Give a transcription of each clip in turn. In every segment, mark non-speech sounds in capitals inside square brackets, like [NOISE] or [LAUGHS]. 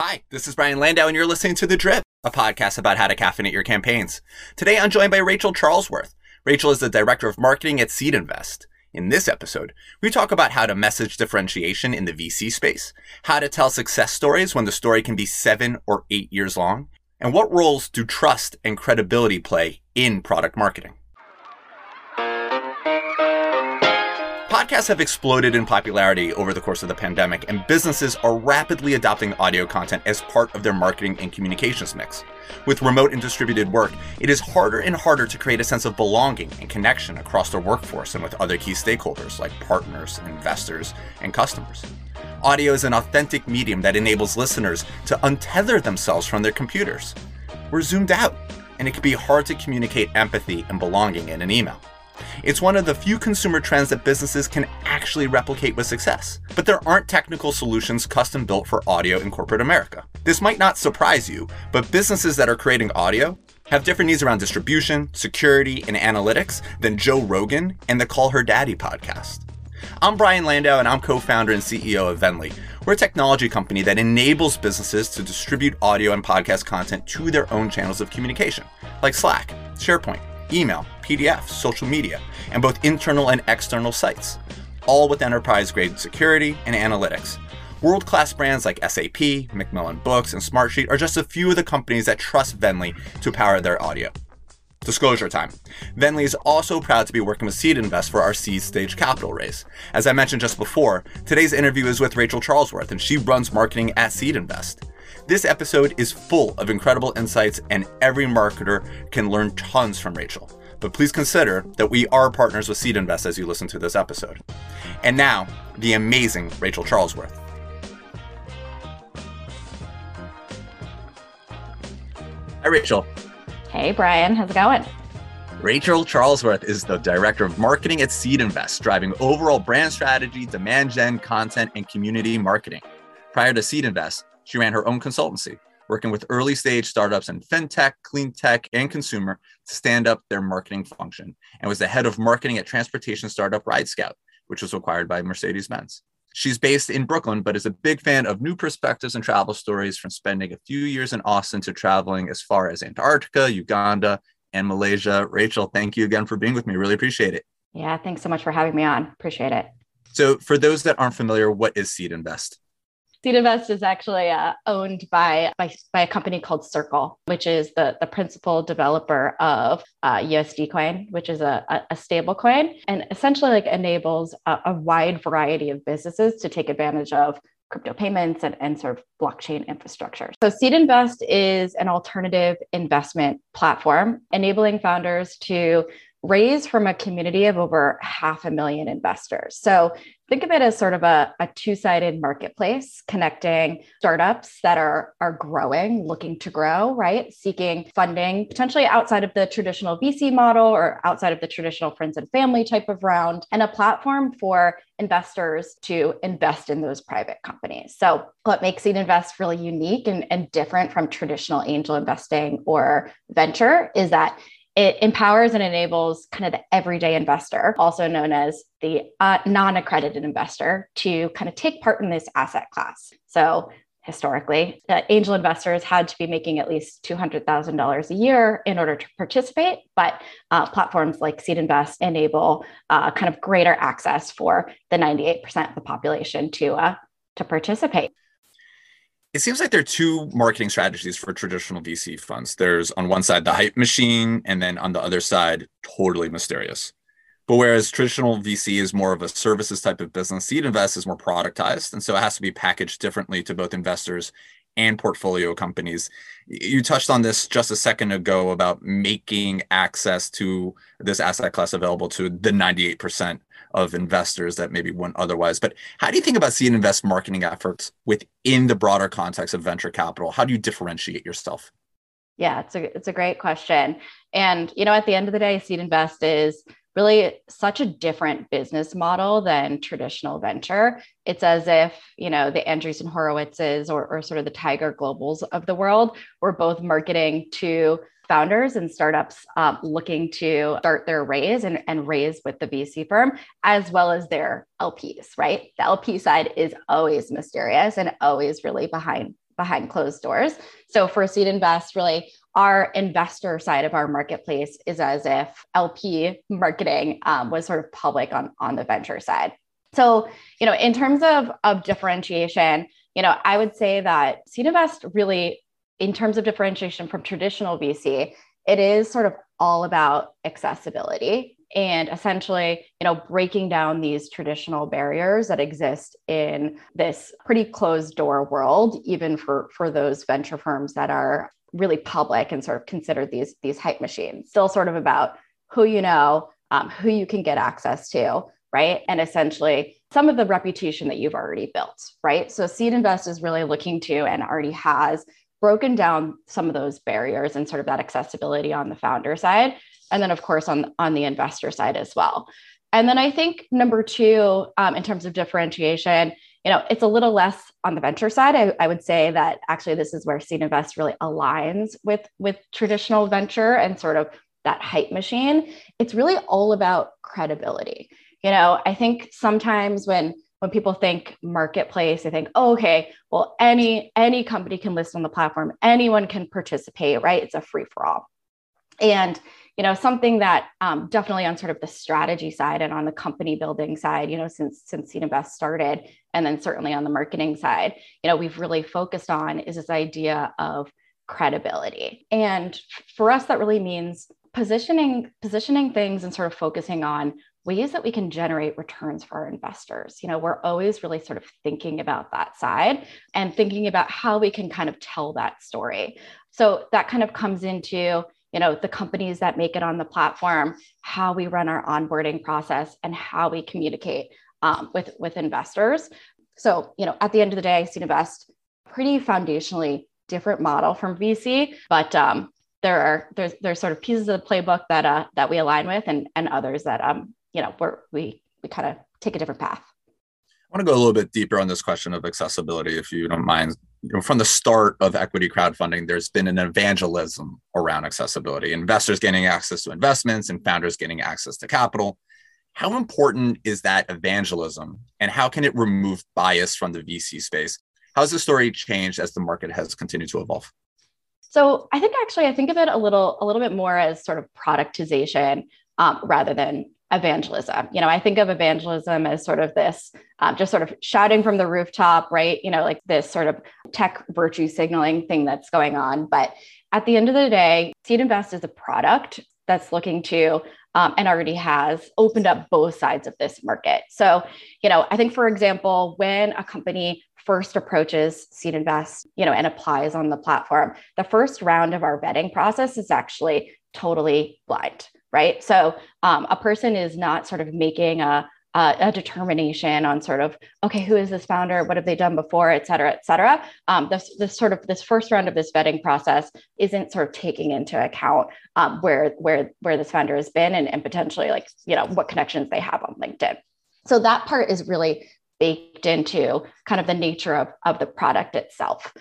Hi, this is Brian Landau, and you're listening to The Drip, a podcast about how to caffeinate your campaigns. Today, I'm joined by Rachel Charlesworth. Rachel is the Director of Marketing at SeedInvest. In this episode, we talk about how to message differentiation in the VC space, how to tell success stories when the story can be seven or eight years long, and what roles do trust and credibility play in product marketing. Podcasts have exploded in popularity over the course of the pandemic, and businesses are rapidly adopting audio content as part of their marketing and communications mix. With remote and distributed work, it is harder and harder to create a sense of belonging and connection across their workforce and with other key stakeholders like partners, investors, and customers. Audio is an authentic medium that enables listeners to untether themselves from their computers. We're zoomed out, and it can be hard to communicate empathy and belonging in an email. It's one of the few consumer trends that businesses can actually replicate with success. But there aren't technical solutions custom built for audio in corporate America. This might not surprise you, but businesses that are creating audio have different needs around distribution, security, and analytics than Joe Rogan and the Call Her Daddy podcast. I'm Brian Landau, and I'm co founder and CEO of Venly. We're a technology company that enables businesses to distribute audio and podcast content to their own channels of communication, like Slack, SharePoint, email, PDFs, social media, and both internal and external sites, all with enterprise grade security and analytics. World class brands like SAP, Macmillan Books, and Smartsheet are just a few of the companies that trust Venly to power their audio. Disclosure time. Venly is also proud to be working with SeedInvest for our seed stage capital raise. As I mentioned just before, today's interview is with Rachel Charlesworth, and she runs marketing at SeedInvest. This episode is full of incredible insights, and every marketer can learn tons from Rachel. But please consider that we are partners with SeedInvest as you listen to this episode. And now, the amazing Rachel Charlesworth. Hi, Rachel. Hey, Brian. How's it going? Rachel Charlesworth is the director of marketing at SeedInvest, driving overall brand strategy, demand gen, content, and community marketing. Prior to SeedInvest, she ran her own consultancy, working with early stage startups in fintech, clean tech, and consumer to stand up their marketing function, and was the head of marketing at transportation startup RideScout, which was acquired by Mercedes Benz. She's based in Brooklyn, but is a big fan of new perspectives and travel stories from spending a few years in Austin to traveling as far as Antarctica, Uganda, and Malaysia. Rachel, thank you again for being with me. Really appreciate it. Yeah, thanks so much for having me on. Appreciate it. So, for those that aren't familiar, what is SeedInvest? SeedInvest is actually uh, owned by, by, by a company called Circle, which is the the principal developer of uh, USD Coin, which is a, a, a stable coin, and essentially like enables a, a wide variety of businesses to take advantage of crypto payments and, and sort of blockchain infrastructure. So SeedInvest is an alternative investment platform enabling founders to raise from a community of over half a million investors. So think of it as sort of a, a two-sided marketplace connecting startups that are, are growing, looking to grow, right? Seeking funding, potentially outside of the traditional VC model or outside of the traditional friends and family type of round, and a platform for investors to invest in those private companies. So what makes SeedInvest really unique and, and different from traditional angel investing or venture is that it empowers and enables kind of the everyday investor, also known as the uh, non accredited investor, to kind of take part in this asset class. So, historically, uh, angel investors had to be making at least $200,000 a year in order to participate. But uh, platforms like SeedInvest enable uh, kind of greater access for the 98% of the population to, uh, to participate it seems like there are two marketing strategies for traditional VC funds. There's on one side the hype machine, and then on the other side, totally mysterious. But whereas traditional VC is more of a services type of business, SeedInvest is more productized. And so it has to be packaged differently to both investors and portfolio companies. You touched on this just a second ago about making access to this asset class available to the 98% of investors that maybe wouldn't otherwise. But how do you think about SeedInvest marketing efforts within the broader context of venture capital? How do you differentiate yourself? Yeah, it's a it's a great question. And you know, at the end of the day, SeedInvest is really such a different business model than traditional venture. It's as if, you know, the Andreessen Horowitzes or, or sort of the Tiger Globals of the world were both marketing to founders and startups um, looking to start their raise and, and raise with the VC firm, as well as their LPs, right? The LP side is always mysterious and always really behind behind closed doors. So for SeedInvest, really our investor side of our marketplace is as if LP marketing um, was sort of public on, on the venture side. So, you know, in terms of, of differentiation, you know, I would say that SeedInvest really, in terms of differentiation from traditional VC, it is sort of all about accessibility and essentially you know breaking down these traditional barriers that exist in this pretty closed door world even for for those venture firms that are really public and sort of considered these these hype machines. Still sort of about who you know um, who you can get access to right? And essentially some of the reputation that you've already built right? So SeedInvest is really looking to and already has broken down some of those barriers and sort of that accessibility on the founder side and then of course on on the investor side as well. And then i think number two um, in terms of differentiation you know it's a little less on the venture side. I, I, would say that actually this is where SeedInvest really aligns with with traditional venture and sort of that hype machine. It's really all about credibility. You know i think sometimes when when people think marketplace they think oh, okay well any any company can list on the platform. Anyone can participate right? It's a free for all and you know something that um, definitely on sort of the strategy side and on the company building side you know since since SeedInvest started and then certainly on the marketing side you know we've really focused on is this idea of credibility. And for us that really means positioning positioning things and sort of focusing on ways that we can generate returns for our investors. You know we're always really sort of thinking about that side and thinking about how we can kind of tell that story. So that kind of comes into you know the companies that make it on the platform how we run our onboarding process and how we communicate um, with with investors. So you know at the end of the day SeedInvest pretty foundationally different model from vc but um, there are there's there's sort of pieces of the playbook that uh, that we align with and and others that um you know we're we we kind of take a different path I want to go a little bit deeper on this question of accessibility, if you don't mind you know, from the start of equity crowdfunding, there's been an evangelism around accessibility, investors getting access to investments and founders getting access to capital. How important is that evangelism and how can it remove bias from the VC space? How has the story changed as the market has continued to evolve? So I think actually I think of it a little a little bit more as sort of productization um, rather than evangelism. You know, I think of evangelism as sort of this um, just sort of shouting from the rooftop, right? You know, like this sort of tech virtue signaling thing that's going on. But at the end of the day, SeedInvest is a product that's looking to um, and already has opened up both sides of this market. So, you know, I think, for example, when a company first approaches SeedInvest, you know, and applies on the platform, the first round of our vetting process is actually totally blind right? So um, a person is not sort of making a, a, a, determination on sort of okay, who is this founder? What have they done before, et cetera, et cetera. Um, this this sort of this first round of this vetting process isn't sort of taking into account um, where where where this founder has been and, and potentially like you know what connections they have on LinkedIn. So that part is really baked into kind of the nature of, of the product itself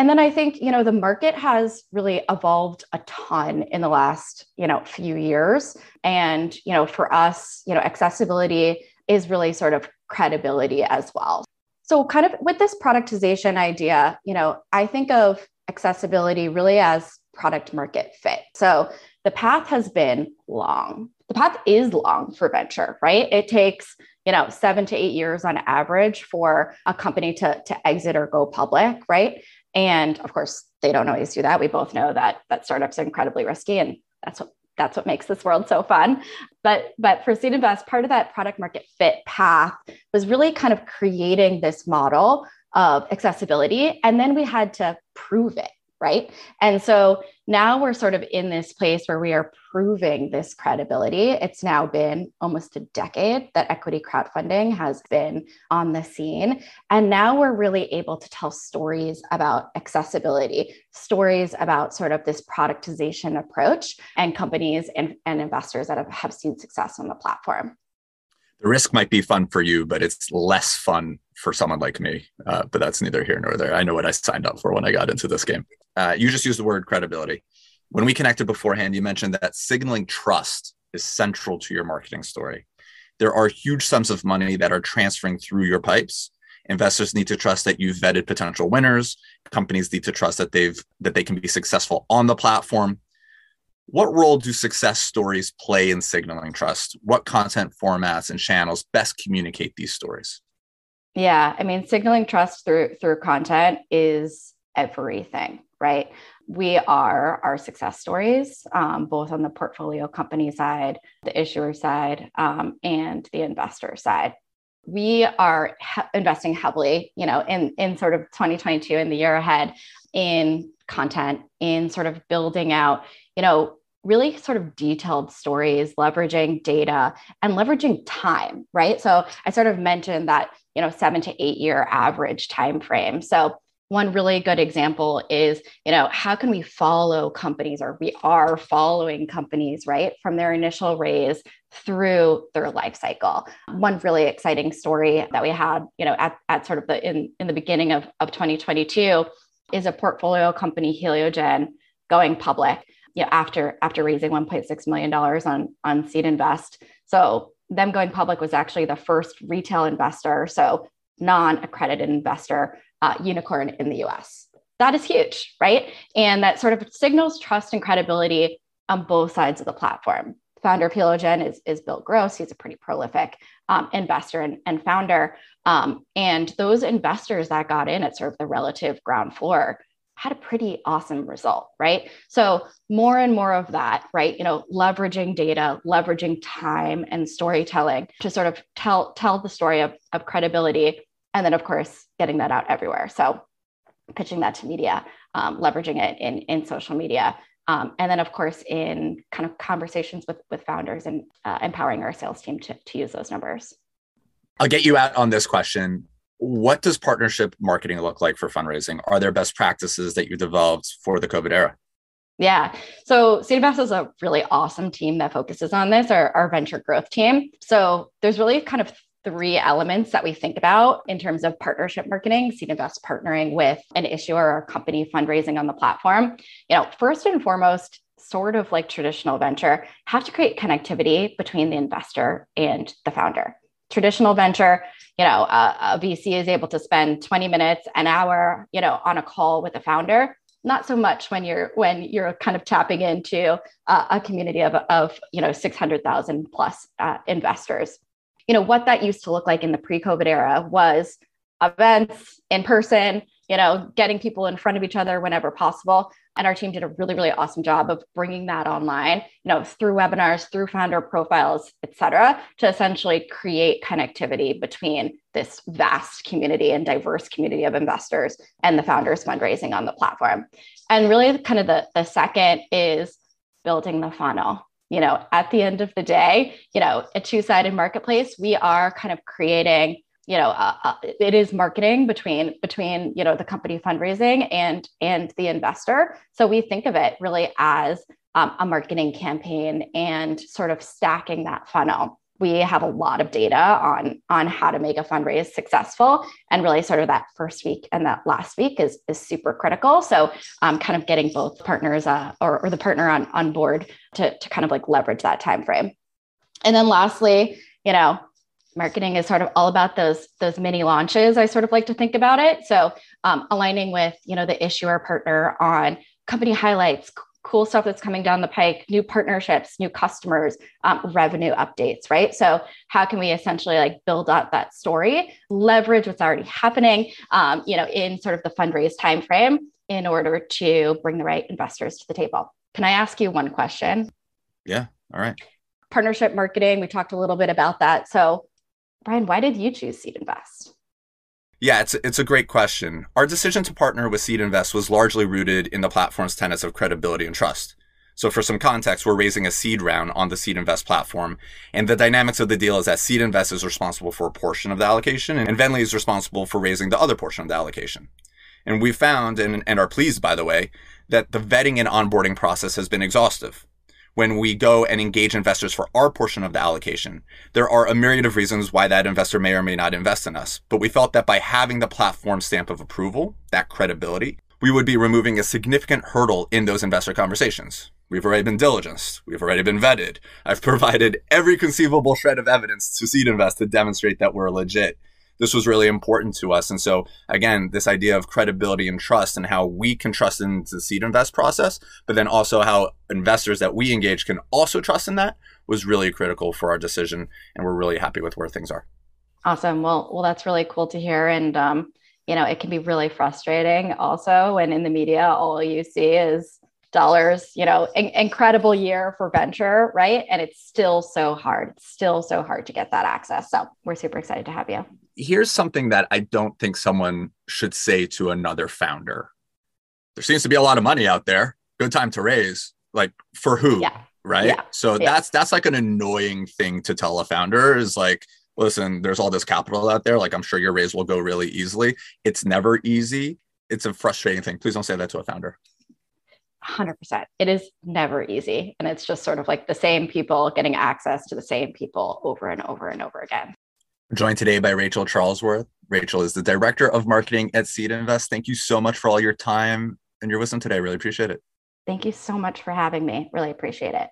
and then i think you know the market has really evolved a ton in the last you know few years. And you know for us you know accessibility is really sort of credibility as well. So kind of with this productization idea you know i think of accessibility really as product market fit. So the path has been long. The path is long for venture right? It takes you know seven to eight years on average for a company to, to exit or go public right and of course, they don't always do that. We both know that that startups are incredibly risky, and that's what that's what makes this world so fun. But but for SeedInvest, part of that product market fit path was really kind of creating this model of accessibility, and then we had to prove it right? And so now we're sort of in this place where we are proving this credibility. It's now been almost a decade that equity crowdfunding has been on the scene. And now we're really able to tell stories about accessibility, stories about sort of this productization approach and companies and, and investors that have, have seen success on the platform the risk might be fun for you, but it's less fun for someone like me. Uh, but that's neither here nor there. I know what I signed up for when I got into this game. Uh, you just used the word credibility. When we connected beforehand, you mentioned that signaling trust is central to your marketing story. There are huge sums of money that are transferring through your pipes. Investors need to trust that you've vetted potential winners. Companies need to trust that they've that they can be successful on the platform. What role do success stories play in signaling trust? What content formats and channels best communicate these stories? Yeah, I mean, signaling trust through through content is everything, right? We are our success stories, um, both on the portfolio company side, the issuer side, um, and the investor side. We are he- investing heavily, you know, in in sort of 2022 and the year ahead in content, in sort of building out, you know, really sort of detailed stories, leveraging data and leveraging time, right? So I sort of mentioned that, you know, seven to eight year average time frame. So one really good example is you know how can we follow companies or we are following companies right from their initial raise through their life cycle one really exciting story that we had you know at, at sort of the in, in the beginning of, of 2022 is a portfolio company Heliogen going public you know, after after raising 1.6 million dollars on on SeedInvest. So them going public was actually the first retail investor, so non-accredited investor uh, unicorn in the U.S. That is huge, right? And that sort of signals trust and credibility on both sides of the platform. Founder of Heliogen is, is Bill Gross. He's a pretty prolific um, investor and, and founder. Um, and those investors that got in at sort of the relative ground floor had a pretty awesome result, right? So more and more of that, right? You know, leveraging data, leveraging time and storytelling to sort of tell tell the story of, of credibility, and then of course getting that out everywhere. So pitching that to media, um, leveraging it in in social media, um, and then of course in kind of conversations with with founders and uh, empowering our sales team to to use those numbers. I'll get you out on this question what does partnership marketing look like for fundraising? Are there best practices that you developed for the COVID era? Yeah. So SeedInvest is a really awesome team that focuses on this, our, our venture growth team. So there's really kind of three elements that we think about in terms of partnership marketing, SeedInvest partnering with an issuer or company fundraising on the platform. You know, first and foremost, sort of like traditional venture, have to create connectivity between the investor and the founder traditional venture, you know, a, a VC is able to spend 20 minutes, an hour, you know, on a call with a founder. Not so much when you're when you're kind of tapping into uh, a community of, of you know 600000 plus uh, investors. You know what that used to look like in the pre-covid era was events in person you know getting people in front of each other whenever possible. And our team did a really really awesome job of bringing that online you know through webinars through founder profiles et cetera to essentially create connectivity between this vast community and diverse community of investors and the founders fundraising on the platform. And really kind of the, the second is building the funnel. You know at the end of the day you know a two-sided marketplace we are kind of creating you know uh, uh, it is marketing between between you know the company fundraising and and the investor. So we think of it really as um, a marketing campaign and sort of stacking that funnel. We have a lot of data on on how to make a fundraise successful. And really sort of that first week and that last week is is super critical. So um, kind of getting both partners uh, or, or the partner on on board to, to kind of like leverage that time frame and then lastly you know marketing is sort of all about those those mini launches i sort of like to think about it. So um, aligning with you know the issuer partner on company highlights cool stuff that's coming down the pike new partnerships new customers um, revenue updates right? So how can we essentially like build up that story leverage what's already happening um, you know in sort of the fundraise timeframe in order to bring the right investors to the table? Can i ask you one question? Yeah. All right. Partnership marketing we talked a little bit about that. So Brian, why did you choose SeedInvest? Yeah, it's it's a great question. Our decision to partner with SeedInvest was largely rooted in the platform's tenets of credibility and trust. So for some context, we're raising a seed round on the SeedInvest platform, and the dynamics of the deal is that SeedInvest is responsible for a portion of the allocation, and Venly is responsible for raising the other portion of the allocation. And we found, and, and are pleased by the way, that the vetting and onboarding process has been exhaustive when we go and engage investors for our portion of the allocation. There are a myriad of reasons why that investor may or may not invest in us, but we felt that by having the platform stamp of approval, that credibility, we would be removing a significant hurdle in those investor conversations. We've already been diligenced. We've already been vetted. I've [LAUGHS] provided every conceivable shred of evidence to SeedInvest to demonstrate that we're legit. This was really important to us. And so again, this idea of credibility and trust and how we can trust in the SeedInvest process, but then also how investors that we engage can also trust in that was really critical for our decision. And we're really happy with where things are. Awesome. Well, well, that's really cool to hear. And um, you know, it can be really frustrating also when in the media all you see is dollars, you know, in- incredible year for venture, right? And it's still so hard. It's still so hard to get that access. So we're super excited to have you. Here's something that I don't think someone should say to another founder. There seems to be a lot of money out there. Good time to raise. Like for who? Yeah. Right. Yeah. So Yeah. that's that's like an annoying thing to tell a founder is like, listen, there's all this capital out there. Like I'm sure your raise will go really easily. It's never easy. It's a frustrating thing. Please don't say that to a founder. 100%. It is never easy. And it's just sort of like the same people getting access to the same people over and over and over again. We're joined today by Rachel Charlesworth. Rachel is the director of marketing at SeedInvest. Thank you so much for all your time and your wisdom today. I Really appreciate it. Thank you so much for having me. Really appreciate it.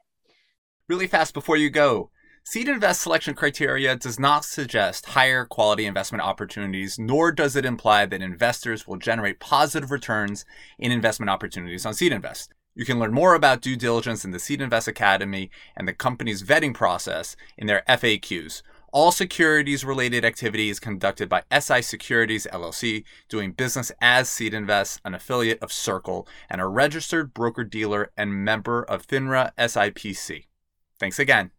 Really fast before you go. SeedInvest selection criteria does not suggest higher quality investment opportunities, nor does it imply that investors will generate positive returns in investment opportunities on SeedInvest. You can learn more about due diligence in the SeedInvest Academy and the company's vetting process in their FAQs. All securities related activities conducted by SI Securities LLC, doing business as SeedInvest, an affiliate of Circle, and a registered broker dealer and member of FINRA SIPC. Thanks again.